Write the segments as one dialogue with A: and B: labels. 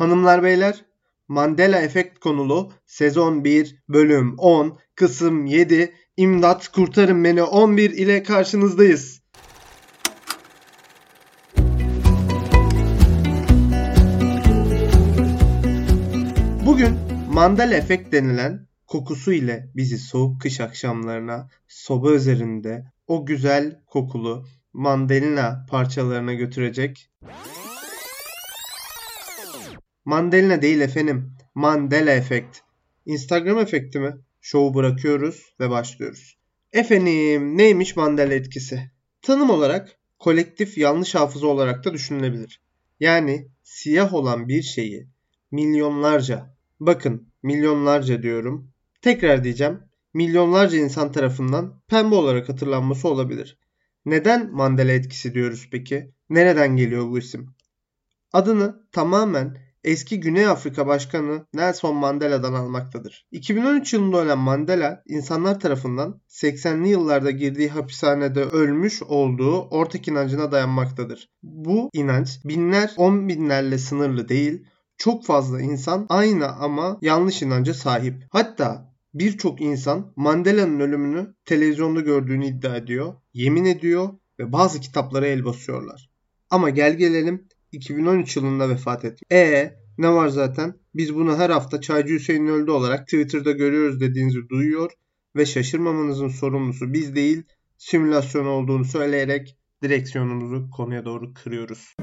A: Hanımlar beyler Mandela Efekt konulu sezon 1 bölüm 10 kısım 7 İmdat Kurtarın Beni 11 ile karşınızdayız. Bugün Mandela Efekt denilen kokusu ile bizi soğuk kış akşamlarına soba üzerinde o güzel kokulu mandalina parçalarına götürecek Mandalina değil efendim. Mandela efekt. Instagram efekti mi? Şovu bırakıyoruz ve başlıyoruz. Efendim neymiş Mandela etkisi? Tanım olarak kolektif yanlış hafıza olarak da düşünülebilir. Yani siyah olan bir şeyi milyonlarca, bakın milyonlarca diyorum. Tekrar diyeceğim. Milyonlarca insan tarafından pembe olarak hatırlanması olabilir. Neden Mandela etkisi diyoruz peki? Nereden geliyor bu isim? Adını tamamen eski Güney Afrika Başkanı Nelson Mandela'dan almaktadır. 2013 yılında ölen Mandela, insanlar tarafından 80'li yıllarda girdiği hapishanede ölmüş olduğu ortak inancına dayanmaktadır. Bu inanç binler, on binlerle sınırlı değil, çok fazla insan aynı ama yanlış inanca sahip. Hatta birçok insan Mandela'nın ölümünü televizyonda gördüğünü iddia ediyor, yemin ediyor ve bazı kitaplara el basıyorlar. Ama gel gelelim 2013 yılında vefat etti. E ne var zaten? Biz bunu her hafta Çaycı Hüseyin öldü olarak Twitter'da görüyoruz dediğinizi duyuyor ve şaşırmamanızın sorumlusu biz değil simülasyon olduğunu söyleyerek direksiyonumuzu konuya doğru kırıyoruz.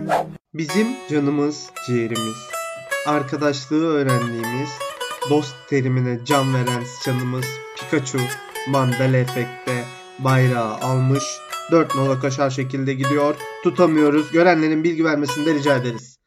A: Bizim canımız, ciğerimiz, arkadaşlığı öğrendiğimiz, dost terimine can veren canımız Pikachu Mandela efekte bayrağı almış 4 nola kaşar şekilde gidiyor. Tutamıyoruz. Görenlerin bilgi vermesini de rica ederiz.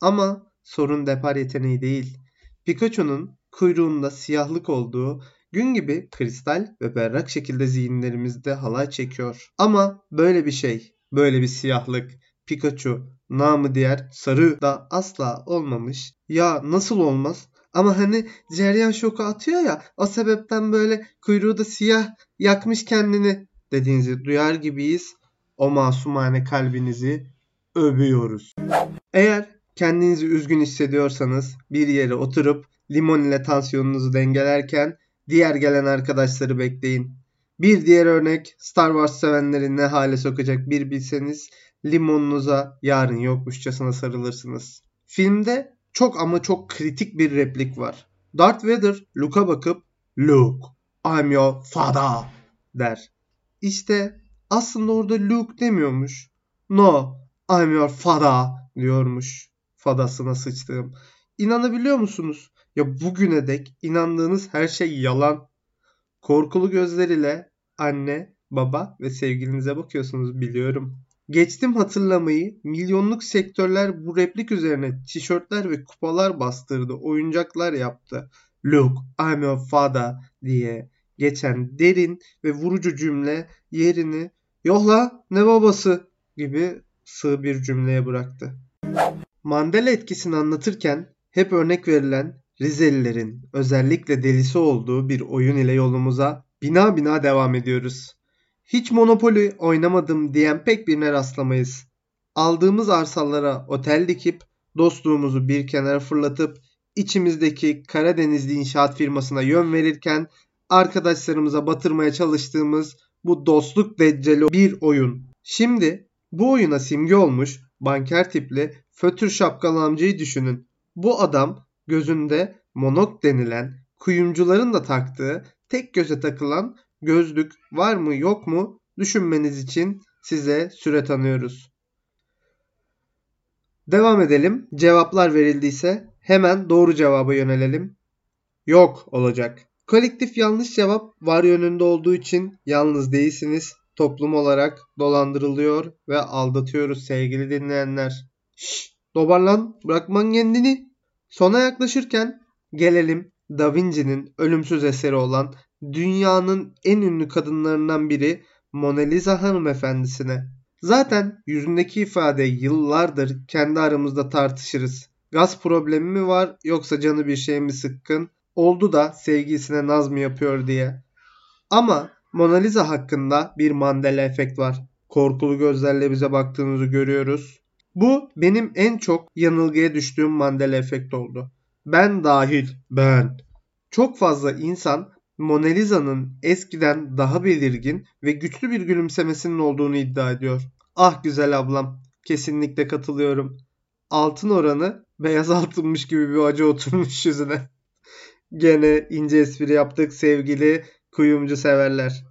A: Ama sorun depar yeteneği değil. Pikachu'nun kuyruğunda siyahlık olduğu gün gibi kristal ve berrak şekilde zihinlerimizde halay çekiyor. Ama böyle bir şey, böyle bir siyahlık Pikachu namı diğer sarı da asla olmamış. Ya nasıl olmaz? Ama hani ceryan şoku atıyor ya o sebepten böyle kuyruğu da siyah yakmış kendini dediğinizi duyar gibiyiz. O masumane kalbinizi övüyoruz. Eğer kendinizi üzgün hissediyorsanız bir yere oturup limon ile tansiyonunuzu dengelerken diğer gelen arkadaşları bekleyin. Bir diğer örnek Star Wars sevenleri ne hale sokacak bir bilseniz limonunuza yarın yokmuşçasına sarılırsınız. Filmde çok ama çok kritik bir replik var. Darth Vader Luke'a bakıp Luke, I'm your father der. İşte aslında orada Luke demiyormuş. No, I'm your father diyormuş. Fadasına sıçtığım. İnanabiliyor musunuz? Ya bugüne dek inandığınız her şey yalan. Korkulu gözleriyle anne, baba ve sevgilinize bakıyorsunuz biliyorum. Geçtim hatırlamayı milyonluk sektörler bu replik üzerine tişörtler ve kupalar bastırdı, oyuncaklar yaptı. Look, I'm your father diye geçen derin ve vurucu cümle yerini yohla ne babası gibi sığ bir cümleye bıraktı. Mandela etkisini anlatırken hep örnek verilen Rizelilerin özellikle delisi olduğu bir oyun ile yolumuza bina bina devam ediyoruz. Hiç Monopoly oynamadım diyen pek birine rastlamayız. Aldığımız arsalara otel dikip dostluğumuzu bir kenara fırlatıp içimizdeki Karadenizli inşaat firmasına yön verirken arkadaşlarımıza batırmaya çalıştığımız bu dostluk decceli bir oyun. Şimdi bu oyuna simge olmuş banker tipli fötür şapkalı amcayı düşünün. Bu adam gözünde monok denilen kuyumcuların da taktığı tek göze takılan gözlük var mı yok mu düşünmeniz için size süre tanıyoruz. Devam edelim. Cevaplar verildiyse hemen doğru cevaba yönelelim. Yok olacak. Kolektif yanlış cevap var yönünde olduğu için yalnız değilsiniz. Toplum olarak dolandırılıyor ve aldatıyoruz sevgili dinleyenler. Şşş dobarlan bırakman kendini. Sona yaklaşırken gelelim Da Vinci'nin ölümsüz eseri olan dünyanın en ünlü kadınlarından biri Mona Lisa hanımefendisine. Zaten yüzündeki ifade yıllardır kendi aramızda tartışırız. Gaz problemi mi var yoksa canı bir şey mi sıkkın? Oldu da sevgilisine naz mı yapıyor diye. Ama Mona Lisa hakkında bir Mandela efekt var. Korkulu gözlerle bize baktığınızı görüyoruz. Bu benim en çok yanılgıya düştüğüm Mandela efekti oldu. Ben dahil, ben. Çok fazla insan Mona Lisa'nın eskiden daha belirgin ve güçlü bir gülümsemesinin olduğunu iddia ediyor. Ah güzel ablam, kesinlikle katılıyorum. Altın oranı beyaz altınmış gibi bir acı oturmuş yüzüne. Gene ince espri yaptık sevgili kuyumcu severler.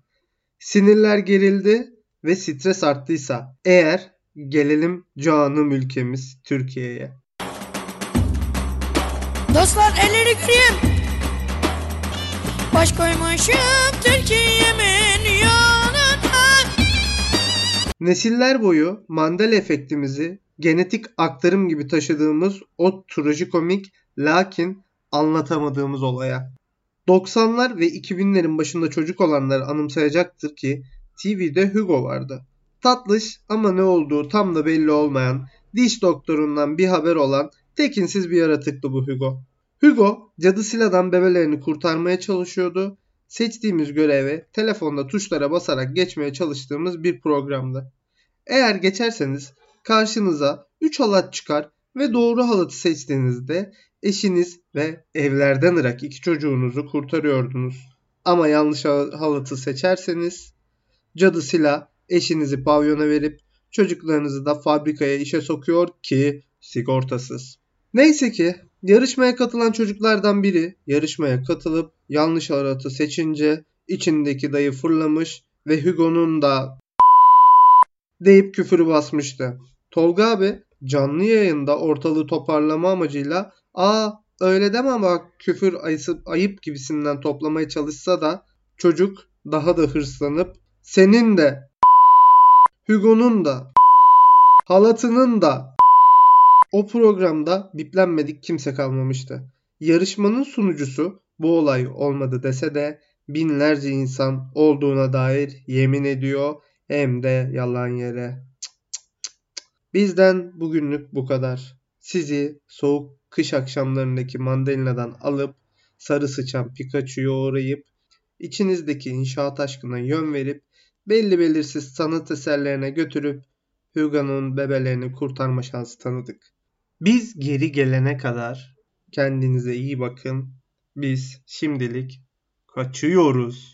A: Sinirler gerildi ve stres arttıysa eğer gelelim canım ülkemiz Türkiye'ye.
B: Dostlar elleri göreyim. Baş koymuşum Türkiye'min yanına.
A: Nesiller boyu Mandela efektimizi genetik aktarım gibi taşıdığımız o trajikomik lakin anlatamadığımız olaya. 90'lar ve 2000'lerin başında çocuk olanlar anımsayacaktır ki TV'de Hugo vardı. Tatlış ama ne olduğu tam da belli olmayan, diş doktorundan bir haber olan tekinsiz bir yaratıktı bu Hugo. Hugo cadı Sila'dan bebelerini kurtarmaya çalışıyordu. Seçtiğimiz göreve telefonda tuşlara basarak geçmeye çalıştığımız bir programdı. Eğer geçerseniz karşınıza 3 halat çıkar ve doğru halatı seçtiğinizde eşiniz ve evlerden ırak iki çocuğunuzu kurtarıyordunuz. Ama yanlış halatı seçerseniz cadı Sila eşinizi pavyona verip çocuklarınızı da fabrikaya işe sokuyor ki sigortasız. Neyse ki yarışmaya katılan çocuklardan biri yarışmaya katılıp yanlış halatı seçince içindeki dayı fırlamış ve Hugo'nun da deyip küfürü basmıştı. Tolga abi canlı yayında ortalığı toparlama amacıyla aa öyle deme bak küfür ayıp, ayıp gibisinden toplamaya çalışsa da çocuk daha da hırslanıp senin de Hugo'nun da halatının da o programda biplenmedik kimse kalmamıştı. Yarışmanın sunucusu bu olay olmadı dese de binlerce insan olduğuna dair yemin ediyor hem de yalan yere. Bizden bugünlük bu kadar. Sizi soğuk kış akşamlarındaki mandalinadan alıp sarı sıçan Pikachu'yu uğrayıp içinizdeki inşaat aşkına yön verip belli belirsiz sanat eserlerine götürüp Hugo'nun bebelerini kurtarma şansı tanıdık. Biz geri gelene kadar kendinize iyi bakın. Biz şimdilik kaçıyoruz.